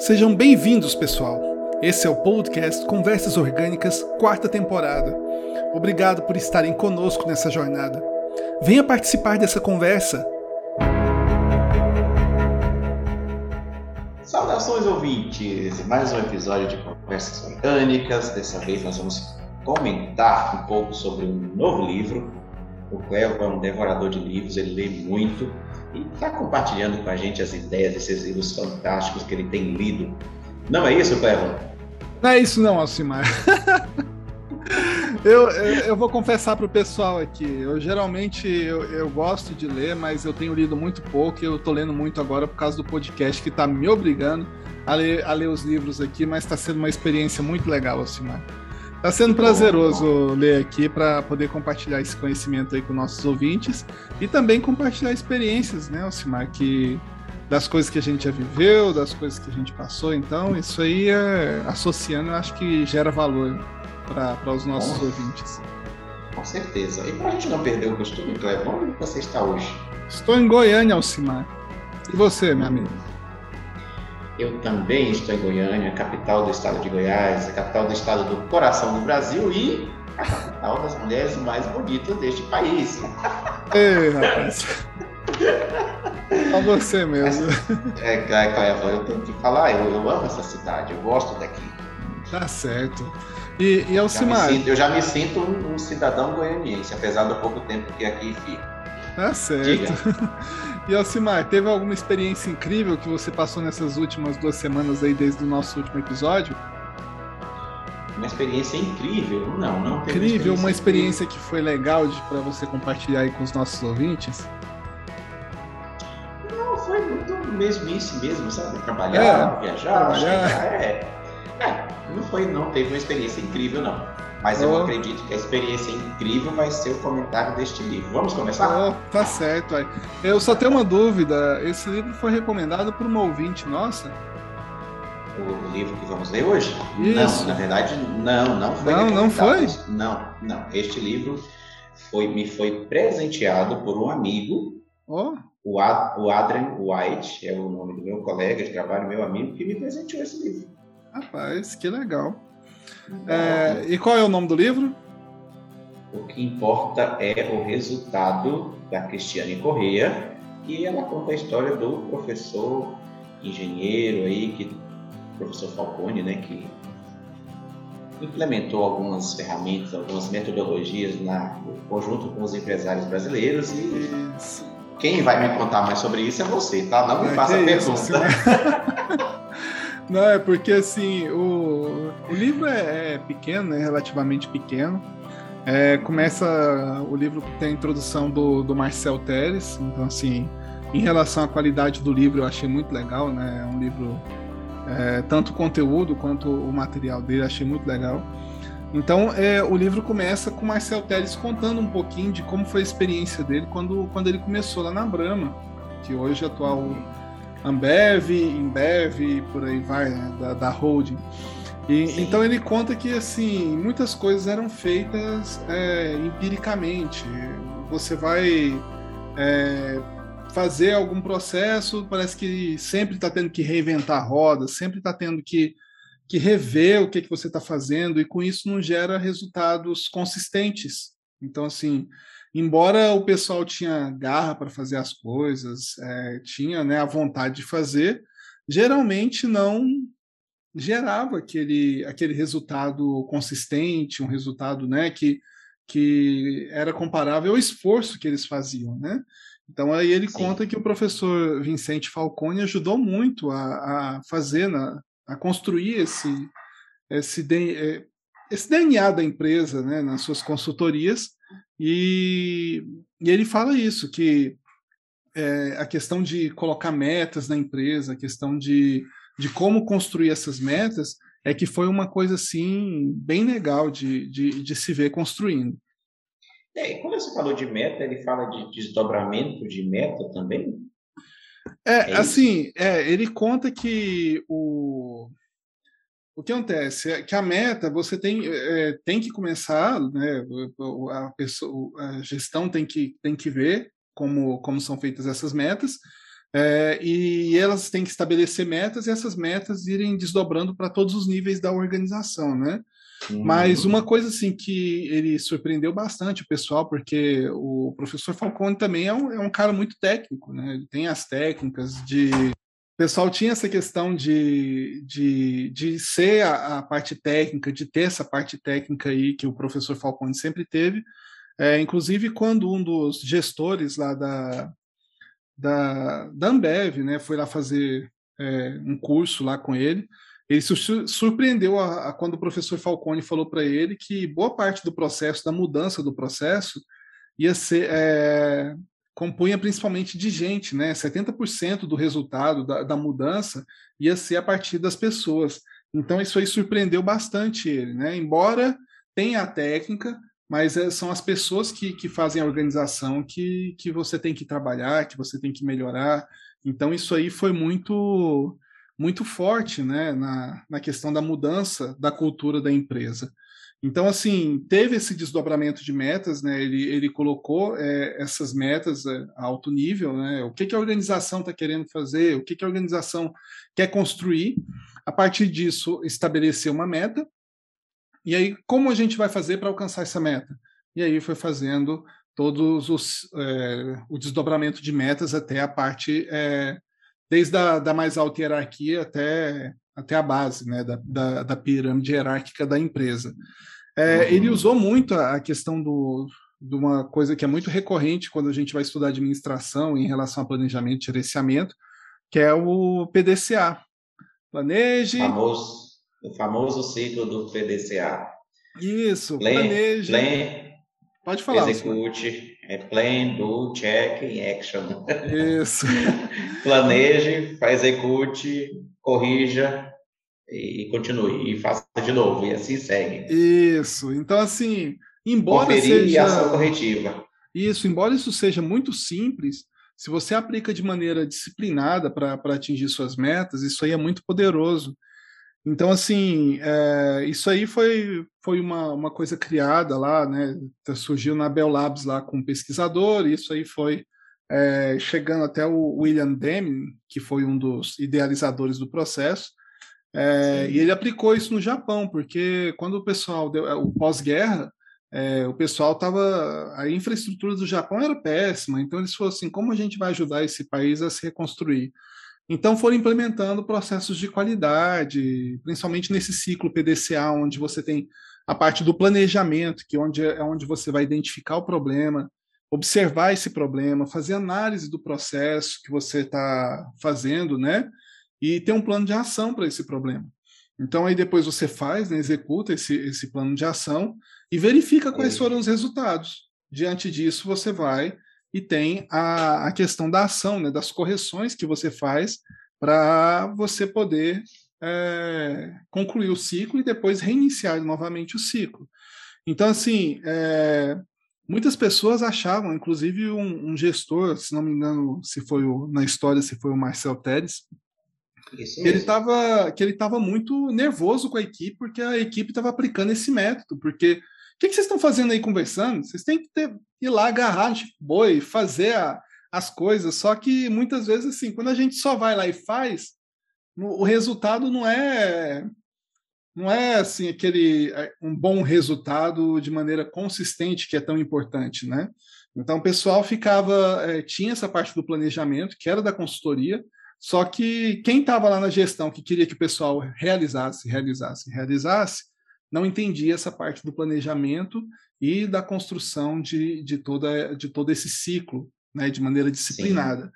Sejam bem-vindos, pessoal. Esse é o podcast Conversas Orgânicas, quarta temporada. Obrigado por estarem conosco nessa jornada. Venha participar dessa conversa. Saudações, ouvintes! Mais um episódio de Conversas Orgânicas. Dessa vez nós vamos comentar um pouco sobre um novo livro. O Cleo é um devorador de livros, ele lê muito e está compartilhando com a gente as ideias desses livros fantásticos que ele tem lido. Não é isso, Clevo? Não é isso não, Alcimar. eu, eu, eu, vou confessar para o pessoal aqui. Eu geralmente eu, eu, gosto de ler, mas eu tenho lido muito pouco. E eu estou lendo muito agora por causa do podcast que está me obrigando a ler, a ler os livros aqui, mas está sendo uma experiência muito legal, Alcimar. Está sendo prazeroso ler aqui para poder compartilhar esse conhecimento aí com nossos ouvintes e também compartilhar experiências, né, Alcimar, que das coisas que a gente já viveu, das coisas que a gente passou. Então, isso aí, é, associando, eu acho que gera valor para os nossos com, ouvintes. Com certeza. E para a gente não perder o costume, Cleber, onde você está hoje? Estou em Goiânia, Alcimar. E você, meu amigo? Eu também estou em Goiânia, capital do estado de Goiás, a capital do estado do coração do Brasil e a capital das mulheres mais bonitas deste país. Ei, rapaz. Só você mesmo. Mas, é, é, eu tenho que falar, eu, eu, amo essa cidade, eu gosto daqui. Tá certo. E, e Alcimar? Eu já me sinto um, um cidadão goianiense, apesar do pouco tempo que aqui fico. Tá certo. E Alcimar, teve alguma experiência incrível que você passou nessas últimas duas semanas aí desde o nosso último episódio? Uma experiência incrível? Não, não teve Incrível, uma experiência, que foi legal para você compartilhar aí com os nossos ouvintes? Não, foi muito mesmice mesmo, sabe? Trabalhar, é, viajar, trabalhar. chegar, é. é. Não foi, não teve uma experiência incrível, não. Mas oh. eu acredito que a experiência incrível vai ser o comentário deste livro. Vamos começar? Oh, tá certo. Eu só tenho uma dúvida. Esse livro foi recomendado por uma ouvinte nossa? O livro que vamos ler hoje? Isso. Não, na verdade, não, não foi. Não, não foi? Não, não. Este livro foi, me foi presenteado por um amigo. Oh. O, Ad, o Adrian White, é o nome do meu colega de trabalho, meu amigo, que me presenteou esse livro. Rapaz, que legal. É, e qual é o nome do livro? O que importa é o resultado da Cristiane Correia e ela conta a história do professor engenheiro aí que professor Falcone, né, que implementou algumas ferramentas, algumas metodologias na conjunto com os empresários brasileiros e isso. quem vai me contar mais sobre isso é você, tá? Não me é, faça pergunta. Não, é porque assim, o, o livro é, é pequeno, é relativamente pequeno. É, começa o livro tem a introdução do, do Marcel Teres, então assim, em relação à qualidade do livro eu achei muito legal, né? É um livro é, tanto o conteúdo quanto o material dele achei muito legal. Então é, o livro começa com Marcel Teres contando um pouquinho de como foi a experiência dele quando, quando ele começou lá na Brahma, que hoje é atual Ambev, Embev por aí vai, né, da, da holding. E, então ele conta que assim muitas coisas eram feitas é, empiricamente. Você vai é, fazer algum processo, parece que sempre está tendo que reinventar a roda, sempre está tendo que, que rever o que, que você está fazendo, e com isso não gera resultados consistentes. Então, assim, embora o pessoal tinha garra para fazer as coisas, é, tinha né, a vontade de fazer, geralmente não gerava aquele, aquele resultado consistente, um resultado né, que, que era comparável ao esforço que eles faziam. Né? Então aí ele Sim. conta que o professor Vicente Falcone ajudou muito a, a fazer, na, a construir esse, esse, é, esse DNA da empresa né, nas suas consultorias, e, e ele fala isso, que é, a questão de colocar metas na empresa, a questão de, de como construir essas metas, é que foi uma coisa assim bem legal de, de, de se ver construindo. É, e quando você falou de meta, ele fala de desdobramento de meta também? É, é assim, é, ele conta que o, o que acontece é que a meta você tem, é, tem que começar, né, a, pessoa, a gestão tem que, tem que ver como, como são feitas essas metas, é, e elas têm que estabelecer metas e essas metas irem desdobrando para todos os níveis da organização, né? Uhum. Mas uma coisa assim que ele surpreendeu bastante o pessoal, porque o professor Falcone também é um, é um cara muito técnico, né? Ele tem as técnicas de pessoal tinha essa questão de, de, de ser a, a, parte técnica, de ter essa parte técnica aí que o professor Falcone sempre teve. É, inclusive, quando um dos gestores lá da, da, da Ambev né, foi lá fazer é, um curso lá com ele, ele se surpreendeu a, a quando o professor Falcone falou para ele que boa parte do processo, da mudança do processo, ia ser é, compunha principalmente de gente, né? 70% do resultado da, da, mudança ia ser a partir das pessoas. Então isso aí surpreendeu bastante ele, né? Embora tenha a técnica, mas é, são as pessoas que, que fazem a organização que, que você tem que trabalhar, que você tem que melhorar. Então isso aí foi muito muito forte, né? Na, na questão da mudança da cultura da empresa. Então, assim, teve esse desdobramento de metas, né? Ele, ele colocou é, essas metas é, a alto nível, né? O que, que a organização está querendo fazer, o que, que a organização quer construir. A partir disso, estabelecer uma meta. E aí, como a gente vai fazer para alcançar essa meta? E aí foi fazendo todos os é, o desdobramento de metas até a parte é, desde a da mais alta hierarquia até até a base né, da, da, da pirâmide hierárquica da empresa. É, uhum. Ele usou muito a, a questão do, de uma coisa que é muito recorrente quando a gente vai estudar administração em relação a planejamento e gerenciamento, que é o PDCA. Planeje. O famoso, o famoso ciclo do PDCA. Isso, plan, planeje. Plan, Pode falar. Execute, é plan, do, check e action. Isso. Planeje, execute, corrija e continue, e faça de novo, e assim segue. Isso. Então, assim, embora Conferir seja... ação corretiva. Isso, embora isso seja muito simples, se você aplica de maneira disciplinada para atingir suas metas, isso aí é muito poderoso. Então, assim, é, isso aí foi, foi uma, uma coisa criada lá, né? Surgiu na Bell Labs lá com um pesquisador, isso aí foi é, chegando até o William Deming, que foi um dos idealizadores do processo, é, e ele aplicou isso no Japão, porque quando o pessoal deu é, o pós-guerra, é, o pessoal estava. A infraestrutura do Japão era péssima, então eles falaram assim: como a gente vai ajudar esse país a se reconstruir? Então foram implementando processos de qualidade, principalmente nesse ciclo PDCA, onde você tem a parte do planejamento, que é onde, é onde você vai identificar o problema, observar esse problema, fazer análise do processo que você está fazendo, né? E ter um plano de ação para esse problema. Então aí depois você faz, né, executa esse, esse plano de ação e verifica quais foram os resultados. Diante disso, você vai e tem a, a questão da ação, né, das correções que você faz para você poder é, concluir o ciclo e depois reiniciar novamente o ciclo. Então, assim, é, Muitas pessoas achavam, inclusive um, um, gestor, se não me engano, se foi o, na história, se foi o Marcel Teres, que ele estava que ele estava muito nervoso com a equipe porque a equipe estava aplicando esse método. Porque que, que, vocês estão fazendo aí conversando? Vocês têm que ter, ir lá agarrar de boi, fazer a, as coisas. Só que muitas vezes assim, quando a gente só vai lá e faz, o resultado não é não é assim aquele é, um bom resultado de maneira consistente que é tão importante, né? Então o pessoal ficava é, tinha essa parte do planejamento que era da consultoria, só que quem estava lá na gestão que queria que o pessoal realizasse, realizasse, realizasse, não entendia essa parte do planejamento e da construção de, de toda de todo esse ciclo, né? De maneira disciplinada. Sim.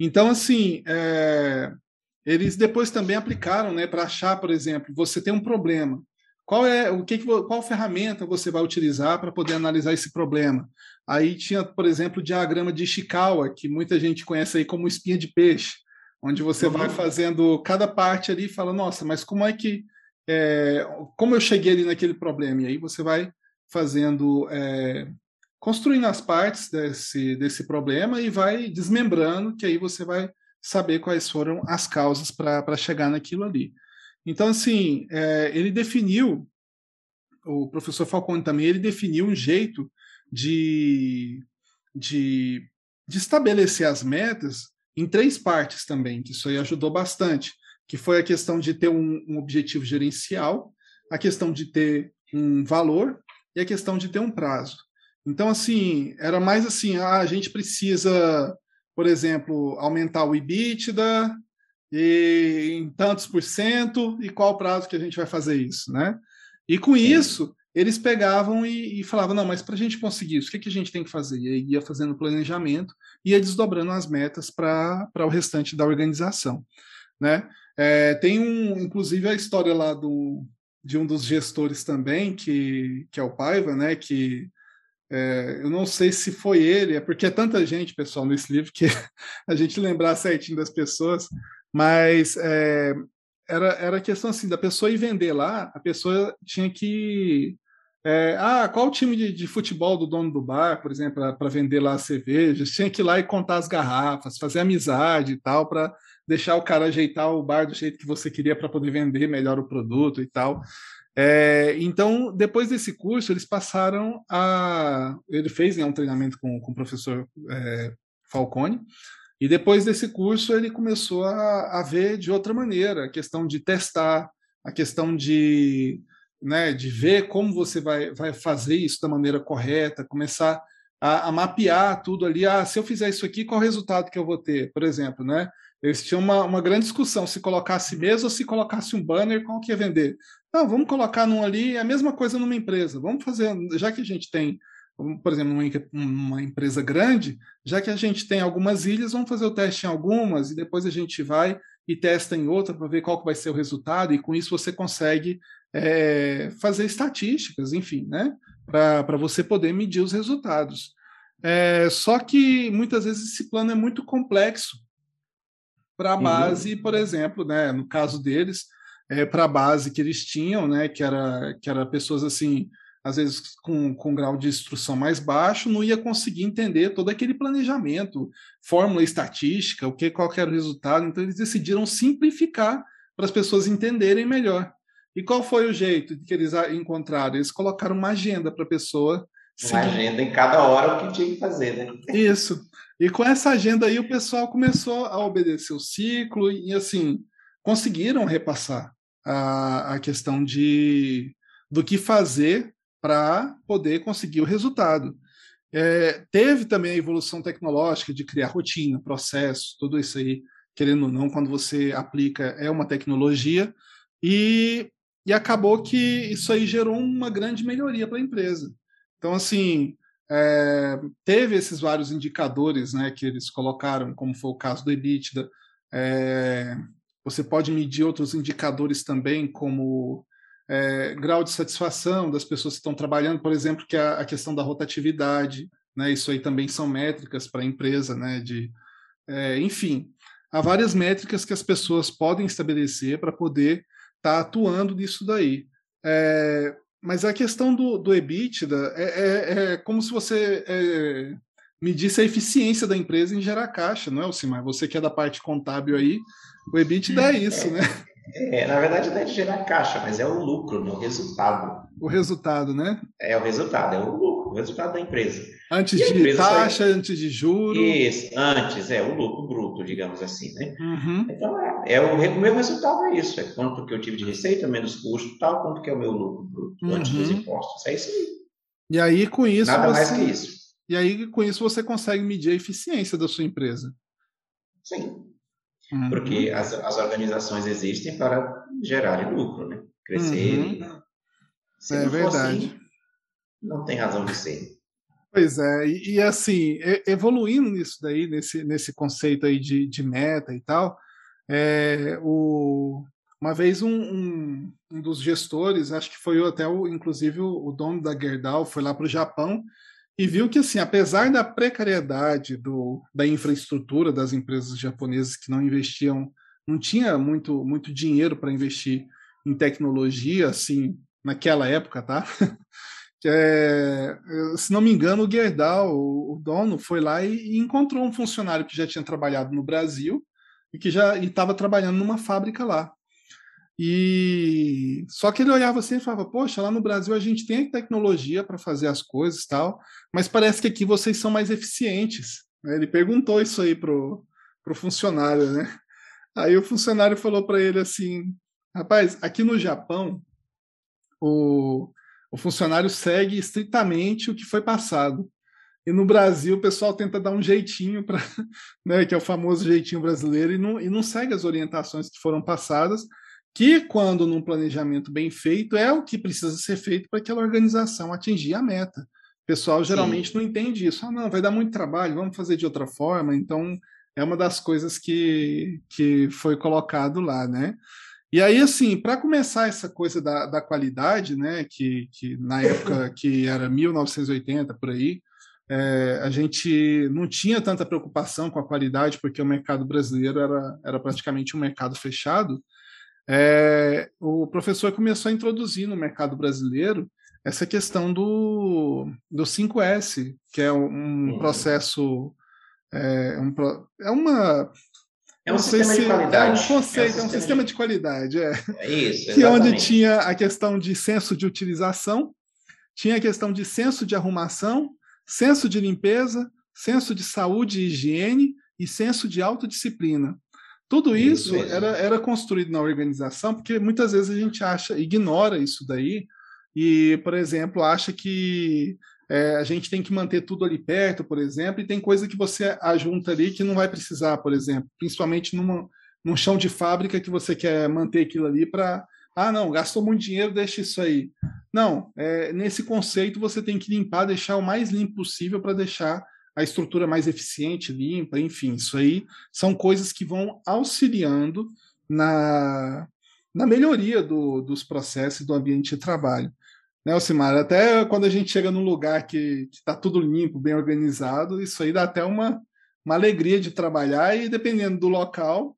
Então assim é, eles depois também aplicaram, né, para achar, por exemplo, você tem um problema. Qual é o que, qual ferramenta você vai utilizar para poder analisar esse problema? Aí tinha, por exemplo, o diagrama de Ishikawa, que muita gente conhece aí como espinha de peixe, onde você uhum. vai fazendo cada parte ali e fala, nossa, mas como é que é, como eu cheguei ali naquele problema? E aí você vai fazendo é, construindo as partes desse, desse problema e vai desmembrando, que aí você vai saber quais foram as causas para chegar naquilo ali. Então, assim, é, ele definiu, o professor Falcone também, ele definiu um jeito de, de, de estabelecer as metas em três partes também, que isso aí ajudou bastante, que foi a questão de ter um, um objetivo gerencial, a questão de ter um valor e a questão de ter um prazo. Então, assim, era mais assim, ah, a gente precisa, por exemplo, aumentar o EBITDA e em tantos por cento, e qual o prazo que a gente vai fazer isso, né? E com isso, eles pegavam e, e falavam, não, mas para a gente conseguir isso, o que, que a gente tem que fazer? E aí ia fazendo planejamento, ia desdobrando as metas para o restante da organização, né? É, tem um, inclusive a história lá do, de um dos gestores também, que, que é o Paiva, né? Que é, eu não sei se foi ele, é porque é tanta gente, pessoal, nesse livro que a gente lembrar certinho das pessoas, mas é, era, era questão assim, da pessoa ir vender lá, a pessoa tinha que. É, ah, qual o time de, de, futebol do dono do bar, por exemplo, para vender lá cervejas? Tinha que ir lá e contar as garrafas, fazer amizade e tal, para deixar o cara ajeitar o bar do jeito que você queria para poder vender melhor o produto e tal. É, então, depois desse curso, eles passaram a. Ele fez né, um treinamento com, com o professor é, Falcone, e depois desse curso, ele começou a, a, ver de outra maneira a questão de testar, a questão de, né, de ver como você vai, vai fazer isso da maneira correta, começar a, a mapear tudo ali. Ah, se eu fizer isso aqui, qual o resultado que eu vou ter? Por exemplo, né? Eles tinham uma, uma grande discussão se colocasse mesa ou se colocasse um banner, qual que ia vender. Não, vamos colocar num ali, é a mesma coisa numa empresa. Vamos fazer, já que a gente tem, por exemplo, uma empresa grande, já que a gente tem algumas ilhas, vamos fazer o teste em algumas e depois a gente vai e testa em outra para ver qual que vai ser o resultado, e com isso você consegue é, fazer estatísticas, enfim, né? Para você poder medir os resultados. É, só que muitas vezes esse plano é muito complexo para a uhum. base, uhum. por exemplo, né, no caso deles, é, para a base que eles tinham, né, que era que era pessoas assim, às vezes com, com grau de instrução mais baixo, não ia conseguir entender todo aquele planejamento, fórmula estatística, o que qual era o resultado, então eles decidiram simplificar para as pessoas entenderem melhor. E qual foi o jeito que eles encontraram? Eles colocaram uma agenda para a pessoa. Uma seguir. agenda em cada hora o que tinha que fazer, né? Isso. E com essa agenda aí, o pessoal começou a obedecer o ciclo e, assim, conseguiram repassar a, a questão de do que fazer para poder conseguir o resultado. É, teve também a evolução tecnológica de criar rotina, processo, tudo isso aí, querendo ou não, quando você aplica, é uma tecnologia, e, e acabou que isso aí gerou uma grande melhoria para a empresa. Então, assim, é, teve esses vários indicadores né, que eles colocaram, como foi o caso do EBITDA. É, você pode medir outros indicadores também, como é, grau de satisfação das pessoas que estão trabalhando, por exemplo, que é a, questão da rotatividade. Né, isso aí também são métricas para a empresa, né, de, é, enfim, há várias métricas que as pessoas podem estabelecer para poder estar tá atuando nisso daí. É, mas a questão do, do EBITDA é, é, é como se você é, medisse a eficiência da empresa em gerar caixa, não é, Alcimar? Você que é da parte contábil aí, o EBITDA é isso, né? É, na verdade não é de gerar caixa, mas é o lucro, né? o resultado. O resultado, né? É o resultado, é o lucro, o resultado da empresa. Antes de taxa, antes de juros. Isso, antes, é o lucro bruto, digamos assim, né? Uhum. Então, é, é o, o, meu resultado é isso, é quanto que eu tive de receita, menos custo, tal, quanto que é o meu lucro bruto, uhum. antes dos impostos, é isso aí. E aí, com isso... Nada você... mais que isso. E aí, com isso, você consegue medir a eficiência da sua empresa. Sim. Uhum. Porque as, as organizações existem para gerar lucro, né? Crescer. Uhum. É verdade. Assim, não tem razão de ser. Pois é, e, e, assim, evoluindo nisso daí, nesse, nesse conceito aí de, de meta e tal, é, o, uma vez um, um, um, dos gestores, acho que foi até o, inclusive o, o dono da Gerdau, foi lá para o Japão e viu que, assim, apesar da precariedade do, da infraestrutura das empresas japonesas que não investiam, não tinha muito, muito dinheiro para investir em tecnologia, assim, naquela época, tá? é, se não me engano, o Gerdau, o, dono, foi lá e, encontrou um funcionário que já tinha trabalhado no Brasil e que já estava trabalhando numa fábrica lá. E só que ele olhava assim e falava: Poxa, lá no Brasil a gente tem tecnologia para fazer as coisas tal, mas parece que aqui vocês são mais eficientes. Ele perguntou isso aí pro, o funcionário, né? Aí o funcionário falou para ele assim: rapaz, aqui no Japão, o, o funcionário segue estritamente o que foi passado. E no Brasil o pessoal tenta dar um jeitinho para, né, que é o famoso jeitinho brasileiro, e não, e não segue as orientações que foram passadas, que quando num planejamento bem feito é o que precisa ser feito para aquela organização atingir a meta. O pessoal geralmente Sim. não entende isso. Ah, não, vai dar muito trabalho, vamos fazer de outra forma. Então é uma das coisas que, que foi colocado lá, né? E aí, assim, para começar essa coisa da, da qualidade, né, que, que na época que era 1980, por aí, é, a gente não tinha tanta preocupação com a qualidade, porque o mercado brasileiro era, era praticamente um mercado fechado, é, o professor começou a introduzir no mercado brasileiro essa questão do, do 5S, que é um uhum. processo. É, um, é uma é um sistema se, de qualidade. É um conceito, é um, é um sistema, de... de, qualidade. É. é isso, que onde tinha a questão de senso de utilização, tinha a questão de senso de arrumação, senso de limpeza, senso de saúde e higiene e senso de autodisciplina. Tudo isso, isso era, era construído na organização, porque muitas vezes a gente acha, ignora isso daí, e, por exemplo, acha que é, a gente tem que manter tudo ali perto, por exemplo, e tem coisa que você ajunta ali que não vai precisar, por exemplo, principalmente numa, num chão de fábrica que você quer manter aquilo ali para. Ah, não, gastou muito dinheiro, deixa isso aí. Não, é, nesse conceito você tem que limpar, deixar o mais limpo possível para deixar a estrutura mais eficiente, limpa, enfim, isso aí são coisas que vão auxiliando na, na melhoria do, dos processos do ambiente de trabalho né, Alcimar? Até quando a gente chega num lugar que está tudo limpo, bem organizado, isso aí dá até uma, uma alegria de trabalhar e, dependendo do local,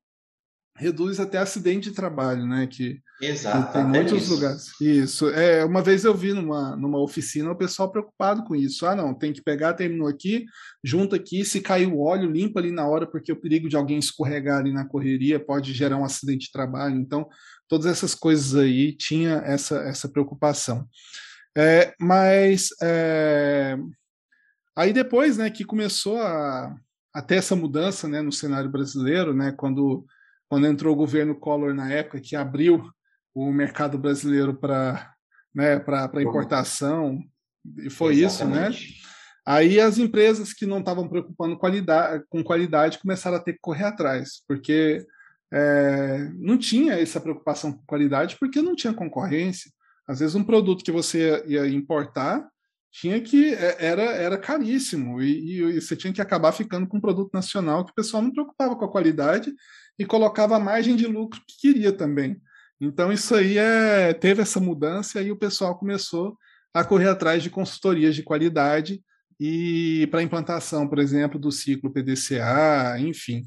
reduz até acidente de trabalho, né? Que, Exato. tem muitos isso. lugares. Isso. É, uma vez eu vi numa, numa oficina o pessoal preocupado com isso. Ah, não, tem que pegar, terminou aqui, junta aqui, se cair o óleo, limpa ali na hora, porque o perigo de alguém escorregar ali na correria pode gerar um acidente de trabalho. Então, todas essas coisas aí tinha essa, essa preocupação. É, mas é, aí depois, né, que começou a, a ter essa mudança, né, no cenário brasileiro, né, quando quando entrou o governo Collor na época que abriu o mercado brasileiro para né, importação e foi Exatamente. isso, né? Aí as empresas que não estavam preocupando qualidade, com qualidade começaram a ter que correr atrás, porque é, não tinha essa preocupação com qualidade porque não tinha concorrência. Às vezes um produto que você ia importar tinha que é, era era caríssimo e, e, você tinha que acabar ficando com um produto nacional que o pessoal não preocupava com a qualidade e colocava a margem de lucro que queria também. Então isso aí é, teve essa mudança e o pessoal começou a correr atrás de consultorias de qualidade e para implantação, por exemplo, do ciclo PDCA, enfim.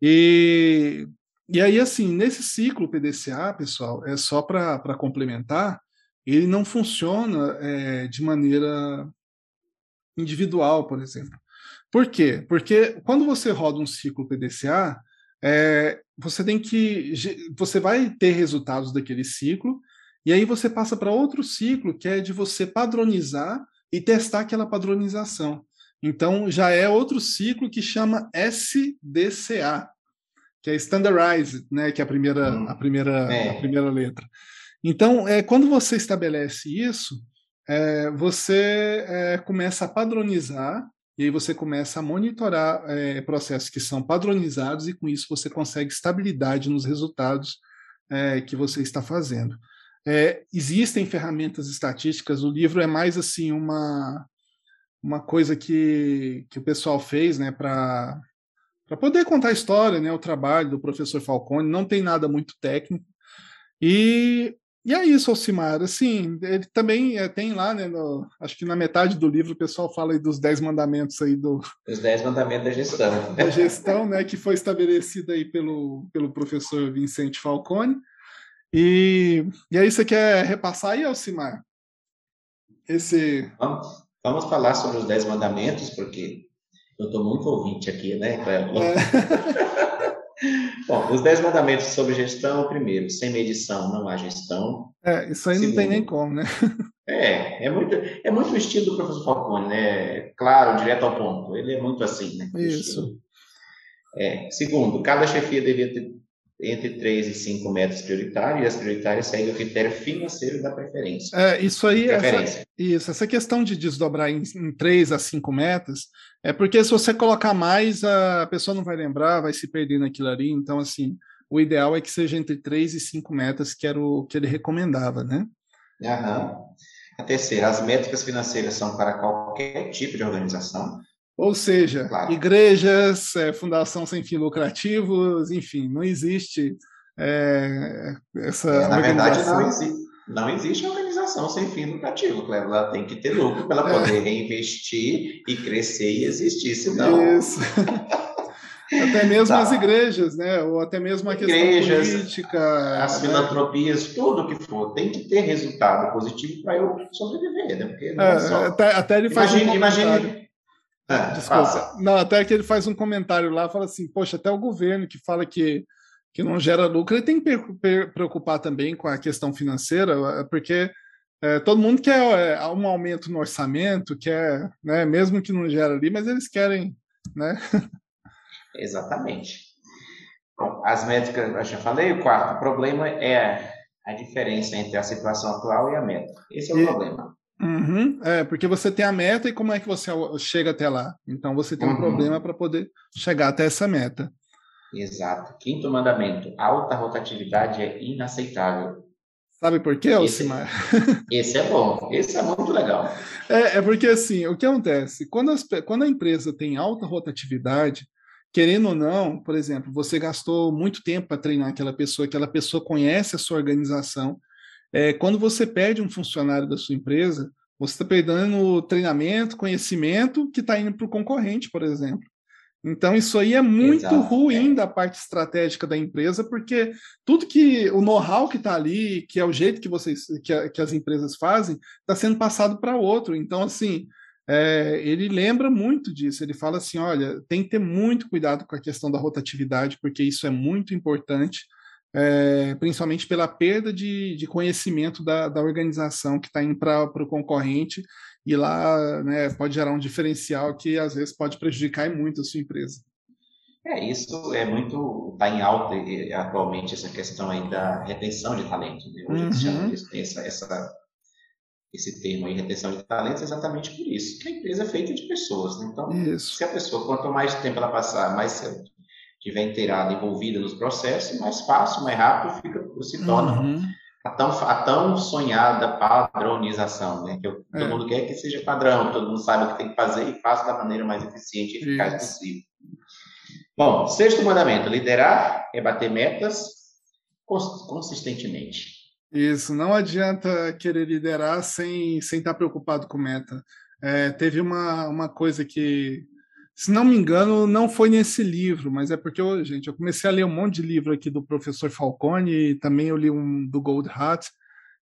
E e aí, assim, nesse ciclo PDCA, pessoal, é só para complementar, ele não funciona é, de maneira individual, por exemplo. Por quê? Porque quando você roda um ciclo PDCA, é, você tem que. Você vai ter resultados daquele ciclo, e aí você passa para outro ciclo, que é de você padronizar e testar aquela padronização. Então, já é outro ciclo que chama SDCA, que é standardized, né, que é a primeira, hum, a primeira, é. a primeira letra. Então, é, quando você estabelece isso, é, você é, começa a padronizar e aí você começa a monitorar é, processos que são padronizados e com isso você consegue estabilidade nos resultados é, que você está fazendo. É, existem ferramentas estatísticas, o livro é mais assim uma, uma coisa que, que o pessoal fez né, para poder contar a história, né, o trabalho do professor Falcone, não tem nada muito técnico. E, e é isso, Alcimar. Assim, ele também é, tem lá, né, no, acho que na metade do livro o pessoal fala aí dos dez mandamentos aí do... Os dez mandamentos da gestão. Da gestão, né, que foi estabelecida aí pelo, pelo professor Vicente Falcone. E, e aí você quer repassar aí, Alcimar? Esse... Vamos, vamos falar sobre os dez mandamentos, porque eu estou muito ouvinte aqui, né? É. Bom, os dez mandamentos sobre gestão, primeiro, sem medição não há gestão. É, isso aí Segundo, não tem nem como, né? É, é muito, é muito o estilo do professor Falcone, né? Claro, direto ao ponto. Ele é muito assim, né? Isso. É. Segundo, cada chefia devia ter entre 3 e 5 metros prioritários, e as prioritárias seguem o critério financeiro da preferência. É, isso aí, essa, isso, essa questão de desdobrar em, em 3 a 5 metas, é porque se você colocar mais, a pessoa não vai lembrar, vai se perder naquilo ali, então, assim, o ideal é que seja entre 3 e 5 metas, que era o que ele recomendava, né? Aham. A terceira, as métricas financeiras são para qualquer tipo de organização. Ou seja, claro. igrejas, é, fundação sem fins lucrativos, enfim, não existe é, essa. É, na verdade, não existe, não existe organização sem fim lucrativo, Cleber. Ela tem que ter lucro para ela é. poder reinvestir e crescer e existir, senão. Isso. Até mesmo tá. as igrejas, né? Ou até mesmo a questão igrejas, política. As né? filantropias, tudo que for, tem que ter resultado positivo para eu sobreviver, né? Porque é, é só... até, até, ele faz imagine, um imagine... Ah, Desculpa. Não, até que ele faz um comentário lá, fala assim, poxa, até o governo que fala que, que não gera lucro, ele tem que preocupar também com a questão financeira, porque é, todo mundo quer é, um aumento no orçamento, quer, né, mesmo que não gera ali, mas eles querem, né? Exatamente. Bom, as métricas, eu já falei, o quarto problema é a diferença entre a situação atual e a meta. Esse é o e, problema. Uhum, é, porque você tem a meta e como é que você chega até lá? Então você tem um uhum. problema para poder chegar até essa meta. Exato. Quinto mandamento: alta rotatividade é inaceitável. Sabe por quê, Alcimar? Esse, esse é bom, esse é muito legal. É, é porque assim, o que acontece? Quando, as, quando a empresa tem alta rotatividade, querendo ou não, por exemplo, você gastou muito tempo para treinar aquela pessoa, aquela pessoa conhece a sua organização. É, quando você perde um funcionário da sua empresa, você está perdendo treinamento, conhecimento que está indo para o concorrente, por exemplo. Então, isso aí é muito Exato, ruim é. da parte estratégica da empresa, porque tudo que o know-how que está ali, que é o jeito que vocês, que, a, que as empresas fazem, está sendo passado para outro. Então, assim, é, ele lembra muito disso. Ele fala assim: olha, tem que ter muito cuidado com a questão da rotatividade, porque isso é muito importante, é, principalmente pela perda de, de conhecimento da, da organização que está indo para o concorrente, e lá né, pode gerar um diferencial que às vezes pode prejudicar muito a sua empresa. É, isso é muito, está em alta atualmente essa questão aí da retenção de talento. Né? Hoje uhum. tem essa, essa esse termo aí, retenção de talentos, exatamente por isso. Que a empresa é feita de pessoas. Né? Então, isso. se a pessoa, quanto mais tempo ela passar, mais cedo tiver inteirada, envolvida nos processos, mais fácil, mais rápido fica, se torna uhum. a, tão, a tão sonhada padronização, né? Que eu, é. todo mundo quer que seja padrão, todo mundo saiba o que tem que fazer e faça da maneira mais eficiente e eficaz isso. possível. Bom, sexto mandamento: liderar é bater metas consistentemente. Isso, não adianta querer liderar sem, sem estar preocupado com meta. É, teve uma, uma coisa que, se não me engano, não foi nesse livro, mas é porque, eu, gente, eu comecei a ler um monte de livro aqui do professor Falcone e também eu li um do Gold Hat,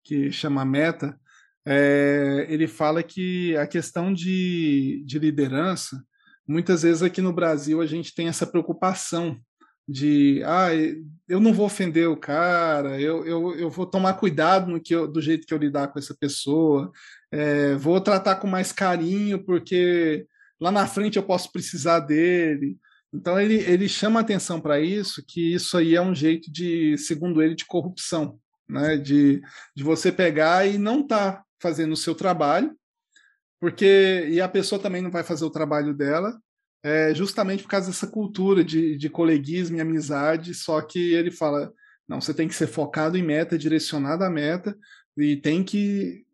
que chama Meta. É, ele fala que a questão de, de liderança, muitas vezes aqui no Brasil a gente tem essa preocupação de ah, eu não vou ofender o cara, eu, eu, eu vou tomar cuidado no que eu, do jeito que eu lidar com essa pessoa, é, vou tratar com mais carinho, porque lá na frente eu posso precisar dele. Então ele, ele chama atenção para isso, que isso aí é um jeito de, segundo ele, de corrupção, né? de, de você pegar e não tá fazendo o seu trabalho, porque e a pessoa também não vai fazer o trabalho dela, é, justamente por causa dessa cultura de, de coleguismo e amizade, só que ele fala, não, você tem que ser focado em meta, direcionado à meta, e tem que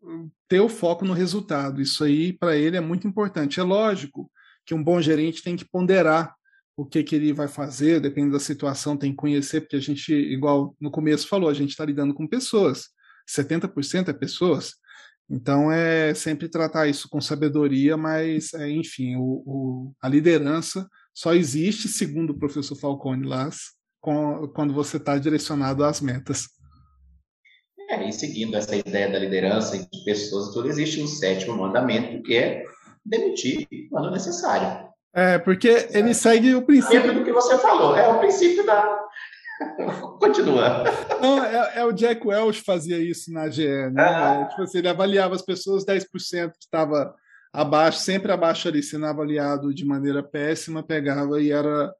ter o foco no resultado. Isso aí, para ele, é muito importante. É lógico que um bom gerente tem que ponderar o que, que ele vai fazer, dependendo da situação, tem que conhecer, porque a gente, igual no começo falou, a gente está lidando com pessoas, 70% é pessoas, então é sempre tratar isso com sabedoria, mas é, enfim, o, o, a liderança só existe, segundo o professor Falcone lá, com, quando você está direcionado às metas. É, e seguindo essa ideia da liderança e de pessoas, tudo existe um sétimo mandamento que é demitir quando necessário. É, porque ele segue o princípio. do que você falou, é o princípio da, Continua. Não, é, é, o Jack Welch fazia isso na GE, né? Ah. Tipo assim, ele avaliava as pessoas 10% que estava abaixo, sempre abaixo ali, sendo avaliado de maneira péssima, pegava e era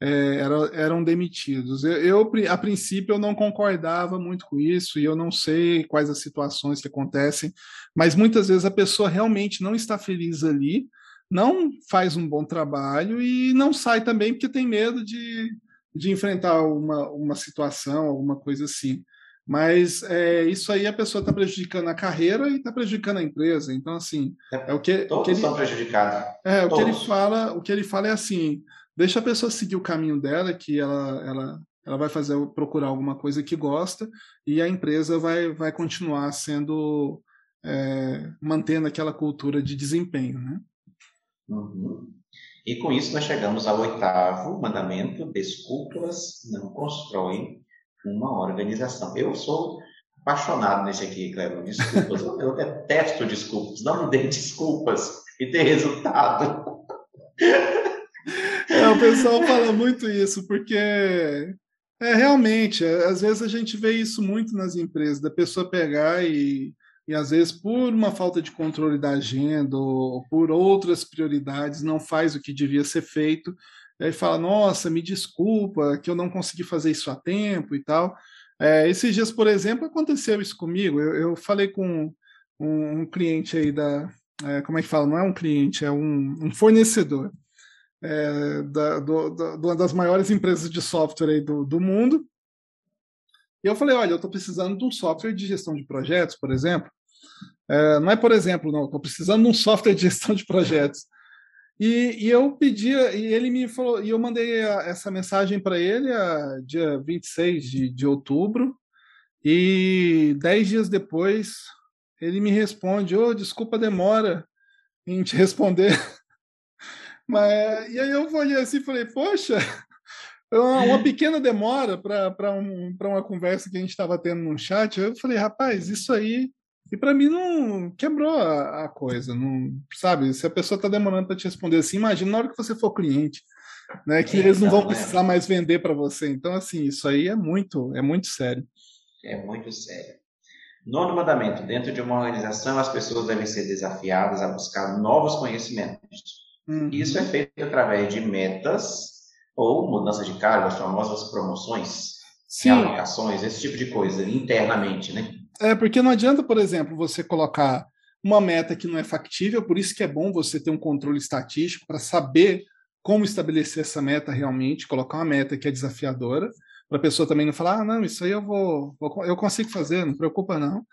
é, eram, eram demitidos. Eu, eu, a princípio, eu não concordava muito com isso e eu não sei quais as situações que acontecem, mas muitas vezes a pessoa realmente não está feliz ali, não faz um bom trabalho e não sai também porque tem medo de, de enfrentar uma, uma situação, alguma coisa assim. Mas é, isso aí a pessoa está prejudicando a carreira e está prejudicando a empresa. Então, assim, é, é o que. Todos o que ele, estão prejudicados. É, Todos. o que ele fala, o que ele fala é assim: deixa a pessoa seguir o caminho dela, que ela, ela, ela vai fazer procurar alguma coisa que gosta, e a empresa vai, vai continuar sendo é, mantendo aquela cultura de desempenho, né? Uhum. E com isso nós chegamos ao oitavo mandamento: desculpas não constroem uma organização. Eu sou apaixonado nesse aqui, Cleber. Desculpas. eu detesto desculpas. Não dê desculpas e ter resultado. É, o pessoal fala muito isso, porque é realmente, é, às vezes a gente vê isso muito nas empresas, da pessoa pegar e, e às vezes por uma falta de controle da agenda ou por outras prioridades não faz o que devia ser feito e aí fala, nossa, me desculpa que eu não consegui fazer isso a tempo e tal. É, esses dias, por exemplo, aconteceu isso comigo. Eu, eu falei com um, um, cliente aí da. É, como é que fala? Não é um cliente, é um, um fornecedor é, da, do, da, uma das maiores empresas de software aí do, do mundo. E eu falei, olha, eu estou precisando de um software de gestão de projetos, por exemplo. É, não é por exemplo, não, estou precisando de um software de gestão de projetos. E, e, eu pedia, e ele me falou, e eu mandei a, essa mensagem para ele a, dia 26 de, de outubro, e dez dias depois ele me responde: Ô, oh, desculpa a demora em te responder. Mas, e aí eu olhei assim e falei: Poxa, uma, uma pequena demora para um, uma conversa que a gente estava tendo no chat. Eu falei: Rapaz, isso aí e para mim não quebrou a, a, coisa, não sabe? Se a pessoa está demorando para te responder assim, imagina na hora que você for cliente, né? Que é, eles não vão precisar mais vender para você. Então assim, isso aí é muito, é muito sério. É muito sério. Nono mandamento: dentro de uma organização, as pessoas devem ser desafiadas a buscar novos conhecimentos. Uhum. Isso é feito através de metas ou mudança de cargo, as famosas promoções, Sim. alocações, esse tipo de coisa internamente, né? É, porque não adianta, por exemplo, você colocar uma meta que não é factível, por isso que é bom você ter um controle estatístico para saber como estabelecer essa meta realmente, colocar uma meta que é desafiadora, para a pessoa também não falar, ah, não, isso aí eu vou, eu consigo fazer, não preocupa não.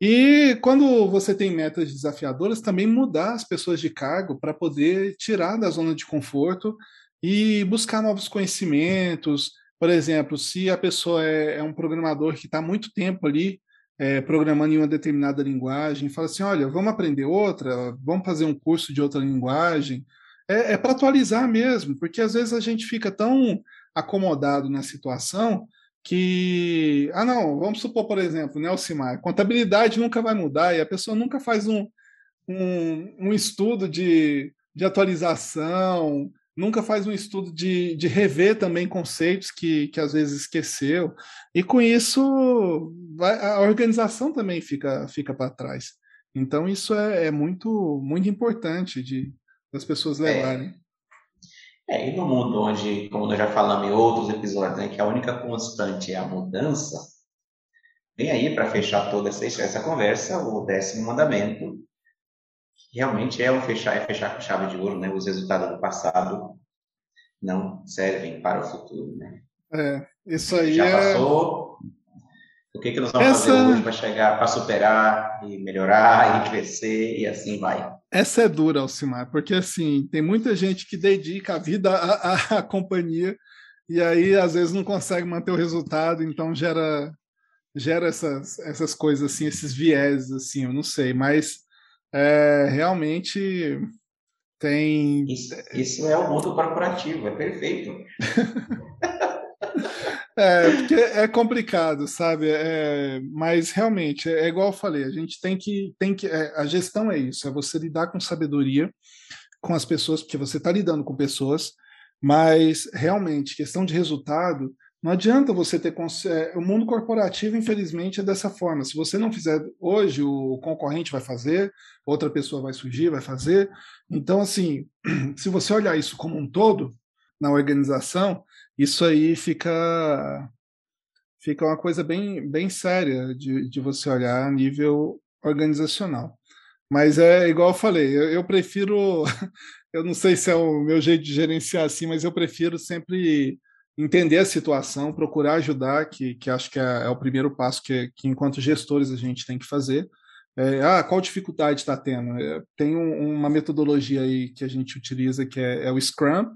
E quando você tem metas desafiadoras, também mudar as pessoas de cargo para poder tirar da zona de conforto e buscar novos conhecimentos. Por exemplo, se a pessoa é, é um programador que está muito tempo ali é, programando em uma determinada linguagem, fala assim: olha, vamos aprender outra, vamos fazer um curso de outra linguagem. É, é para atualizar mesmo, porque às vezes a gente fica tão acomodado na situação que, ah, não, vamos supor, por exemplo, né, Alcimar, contabilidade nunca vai mudar e a pessoa nunca faz um, um, um estudo de, de atualização, nunca faz um estudo de, de rever também conceitos que, que às vezes esqueceu. E com isso, vai, a organização também fica, fica para trás. Então, isso é, é, muito, muito importante de das pessoas levarem. É. é, e no mundo onde, como nós já falamos em outros episódios, né, que a única constante é a mudança, vem aí para fechar toda essa, essa conversa o décimo mandamento, realmente é um fechar, é fechar com chave de ouro, né? Os resultados do passado não servem para o futuro, né? É, isso aí Já é... passou. O que, que nós vamos Essa... fazer hoje para chegar, para superar e melhorar e crescer e assim vai? Essa é dura, Alcimar, porque assim, tem muita gente que dedica a vida à, à, à companhia e aí às vezes não consegue manter o resultado, então gera gera essas, essas coisas assim, esses viés assim, eu não sei, mas é, realmente tem. Isso, isso, é o mundo corporativo, é perfeito. é, porque é complicado, sabe? É, mas realmente, é, igual eu falei, a gente tem que. Tem que é, a gestão é isso, é você lidar com sabedoria com as pessoas, porque você está lidando com pessoas, mas realmente, questão de resultado não adianta você ter. É, o mundo corporativo, infelizmente, é dessa forma. Se você não fizer hoje, o concorrente vai fazer, outra pessoa vai surgir, vai fazer. Então, assim, se você olhar isso como um todo, na organização, isso aí fica fica uma coisa bem, bem séria de, de você olhar a nível organizacional. Mas é igual eu falei, eu, eu prefiro, eu não sei se é o meu jeito de gerenciar assim, mas eu prefiro sempre entender a situação, procurar ajudar, que, que acho que é, é o primeiro passo que, que, enquanto gestores, a gente tem que fazer. É, ah, qual dificuldade está tendo? É, tem um, uma metodologia aí que a gente utiliza que é, é o Scrum,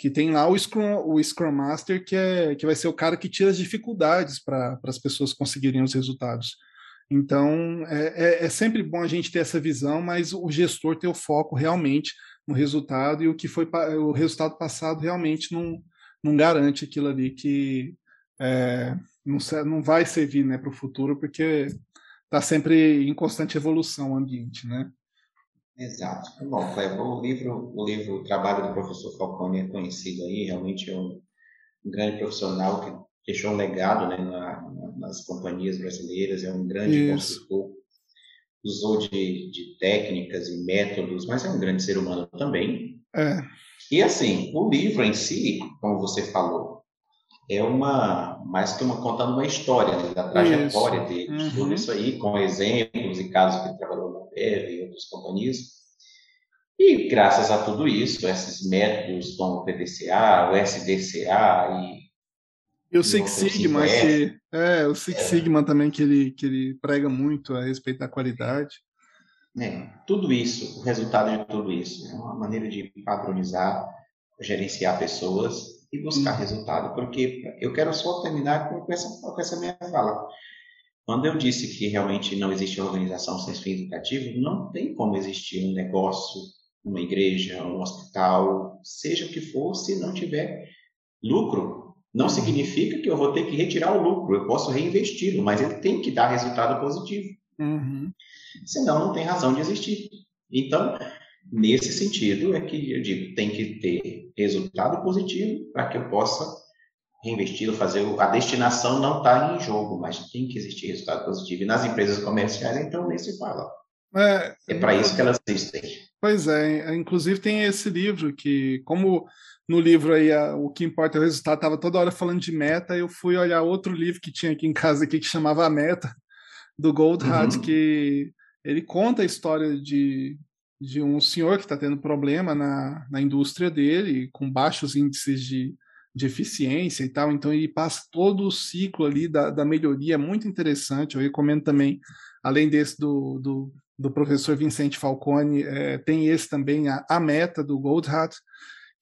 que tem lá o Scrum, o Scrum Master, que, é, que vai ser o cara que tira as dificuldades para as pessoas conseguirem os resultados. Então, é, é, é, sempre bom a gente ter essa visão, mas o gestor ter o foco realmente no resultado e o que foi o resultado passado realmente não, não garante aquilo ali que é, não, não vai servir né, para o futuro, porque está sempre em constante evolução o ambiente, né? Exato. Bom, Cleber, o livro, o livro o Trabalho do Professor Falcone é conhecido aí, realmente é um, um grande profissional que deixou um legado né, na, nas companhias brasileiras, é um grande Isso. consultor, usou de, de técnicas e métodos, mas é um grande ser humano também. É. E assim, o livro em si, como você falou, é uma mais que uma contando uma história né, da trajetória isso. dele, uhum. tudo isso aí com exemplos e casos que ele trabalhou PEV e outras companhias. E graças a tudo isso, esses métodos como o PDCA, o SDCA e e o Six Sigma, que, é, o Six é. Sigma também que ele, que ele prega muito a respeito da qualidade. É, tudo isso, o resultado de tudo isso, é uma maneira de padronizar, gerenciar pessoas e buscar uhum. resultado. Porque eu quero só terminar com essa, com essa minha fala. Quando eu disse que realmente não existe organização sem fins lucrativos, não tem como existir um negócio, uma igreja, um hospital, seja o que for, se não tiver lucro. Não uhum. significa que eu vou ter que retirar o lucro, eu posso reinvesti-lo, mas ele tem que dar resultado positivo. Uhum. Senão, não tem razão de existir. Então, Nesse sentido, é que eu digo, tem que ter resultado positivo para que eu possa reinvestir ou fazer. A destinação não está em jogo, mas tem que existir resultado positivo. E nas empresas comerciais, então, nem se fala. É, é para isso que elas existem. Pois é, inclusive tem esse livro que, como no livro aí a, o que importa é o resultado, estava toda hora falando de meta, eu fui olhar outro livro que tinha aqui em casa aqui que chamava A Meta, do Goldhart, uhum. que ele conta a história de de um senhor que está tendo problema na, na indústria dele, com baixos índices de, de eficiência e tal. Então, ele passa todo o ciclo ali da, da melhoria, é muito interessante. Eu recomendo também, além desse do, do, do professor Vicente Falcone, é, tem esse também, a, a Meta, do Goldhat,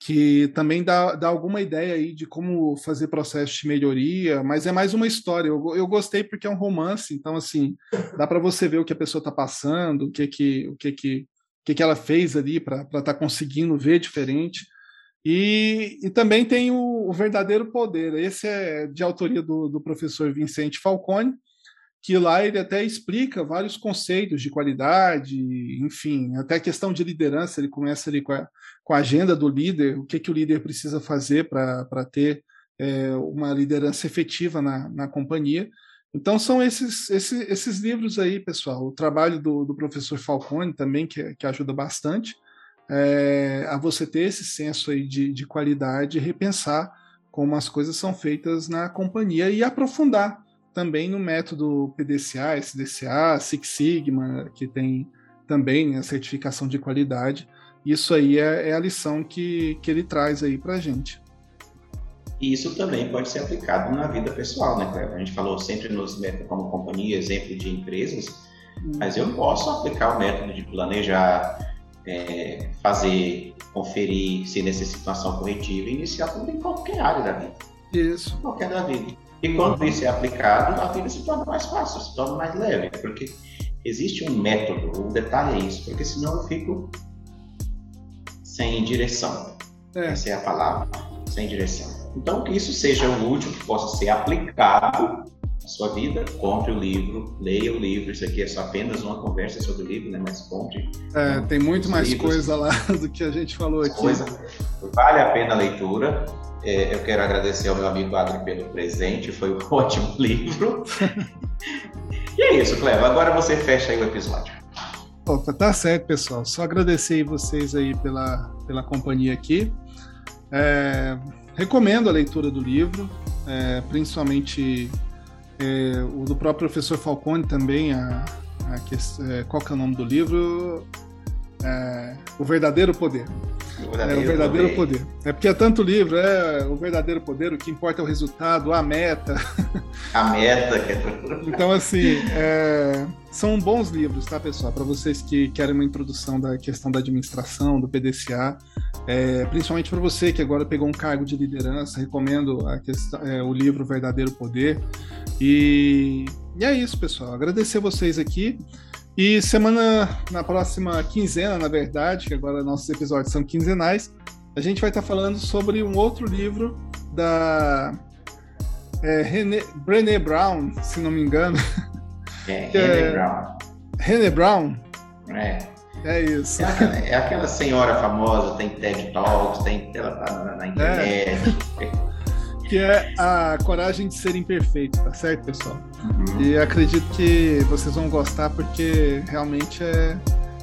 que também dá, dá alguma ideia aí de como fazer processo de melhoria, mas é mais uma história. Eu, eu gostei porque é um romance, então, assim, dá para você ver o que a pessoa está passando, o que que, o que, que que, que ela fez ali para estar tá conseguindo ver diferente. E, e também tem o, o, verdadeiro poder. Esse é de autoria do, do professor Vicente Falcone, que lá ele até explica vários conceitos de qualidade, enfim, até questão de liderança. Ele começa ali com a, com a agenda do líder, o que, que o líder precisa fazer para ter é, uma liderança efetiva na, na companhia. Então são esses, esses, esses livros aí, pessoal. O trabalho do, do professor Falcone também, que, que ajuda bastante é, a você ter esse senso aí de, de qualidade e repensar como as coisas são feitas na companhia e aprofundar também no método PDCA, SDCA, Six Sigma, que tem também a certificação de qualidade. Isso aí é, é a lição que, que ele traz aí para a gente. E isso também pode ser aplicado na vida pessoal, né, Cleber? A gente falou sempre nos métodos como companhia, exemplo de empresas, mas eu posso aplicar o método de planejar, é, fazer, conferir se necessita situação corretiva e iniciar tudo em qualquer área da vida. Isso. Qualquer da vida. E quando isso é aplicado, a vida se torna mais fácil, se torna mais leve, porque existe um método, o detalhe é isso, porque senão eu fico sem direção. É. Essa é a palavra, sem direção. Então, que isso seja útil, que possa ser aplicado sua vida. Compre o livro, leia o livro. Isso aqui é só apenas uma conversa sobre o livro, né? Mas compre. É, tem muito mais livros. coisa lá do que a gente falou aqui. Coisa. Vale a pena a leitura. É, eu quero agradecer ao meu amigo Adri pelo presente, foi um ótimo livro. e é isso, Cleva. Agora você fecha aí o episódio. Opa, tá certo, pessoal. Só agradecer vocês aí pela, pela companhia aqui. É, recomendo a leitura do livro, é, principalmente é, o do próprio professor Falcone também, a, a é, qual que é o nome do livro? É, o Verdadeiro Poder. O verdadeiro, é, o verdadeiro poder. poder. É porque é tanto livro, é o verdadeiro poder, o que importa é o resultado, a meta. A meta. Que é... Então, assim, é, são bons livros, tá, pessoal? Para vocês que querem uma introdução da questão da administração, do PDCA, é, principalmente para você que agora pegou um cargo de liderança, recomendo questão, é, o livro Verdadeiro Poder. E, e é isso, pessoal. Agradecer vocês aqui. E semana, na próxima quinzena, na verdade, que agora nossos episódios são quinzenais, a gente vai estar falando sobre um outro livro da é, René, Brené Brown, se não me engano. É, René é, Brown. René Brown? É. É isso. É aquela, é aquela, senhora famosa, tem TED Talks, tem, ela tá na, na internet. É. que é a coragem de ser imperfeito, tá certo, pessoal? Uhum. E acredito que vocês vão gostar porque realmente é,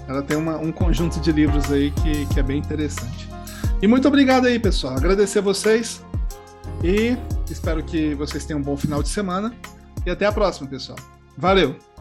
ela tem uma, um conjunto de livros aí que, que é bem interessante. E muito obrigado aí, pessoal. Agradecer a vocês e espero que vocês tenham um bom final de semana. E até a próxima, pessoal. Valeu!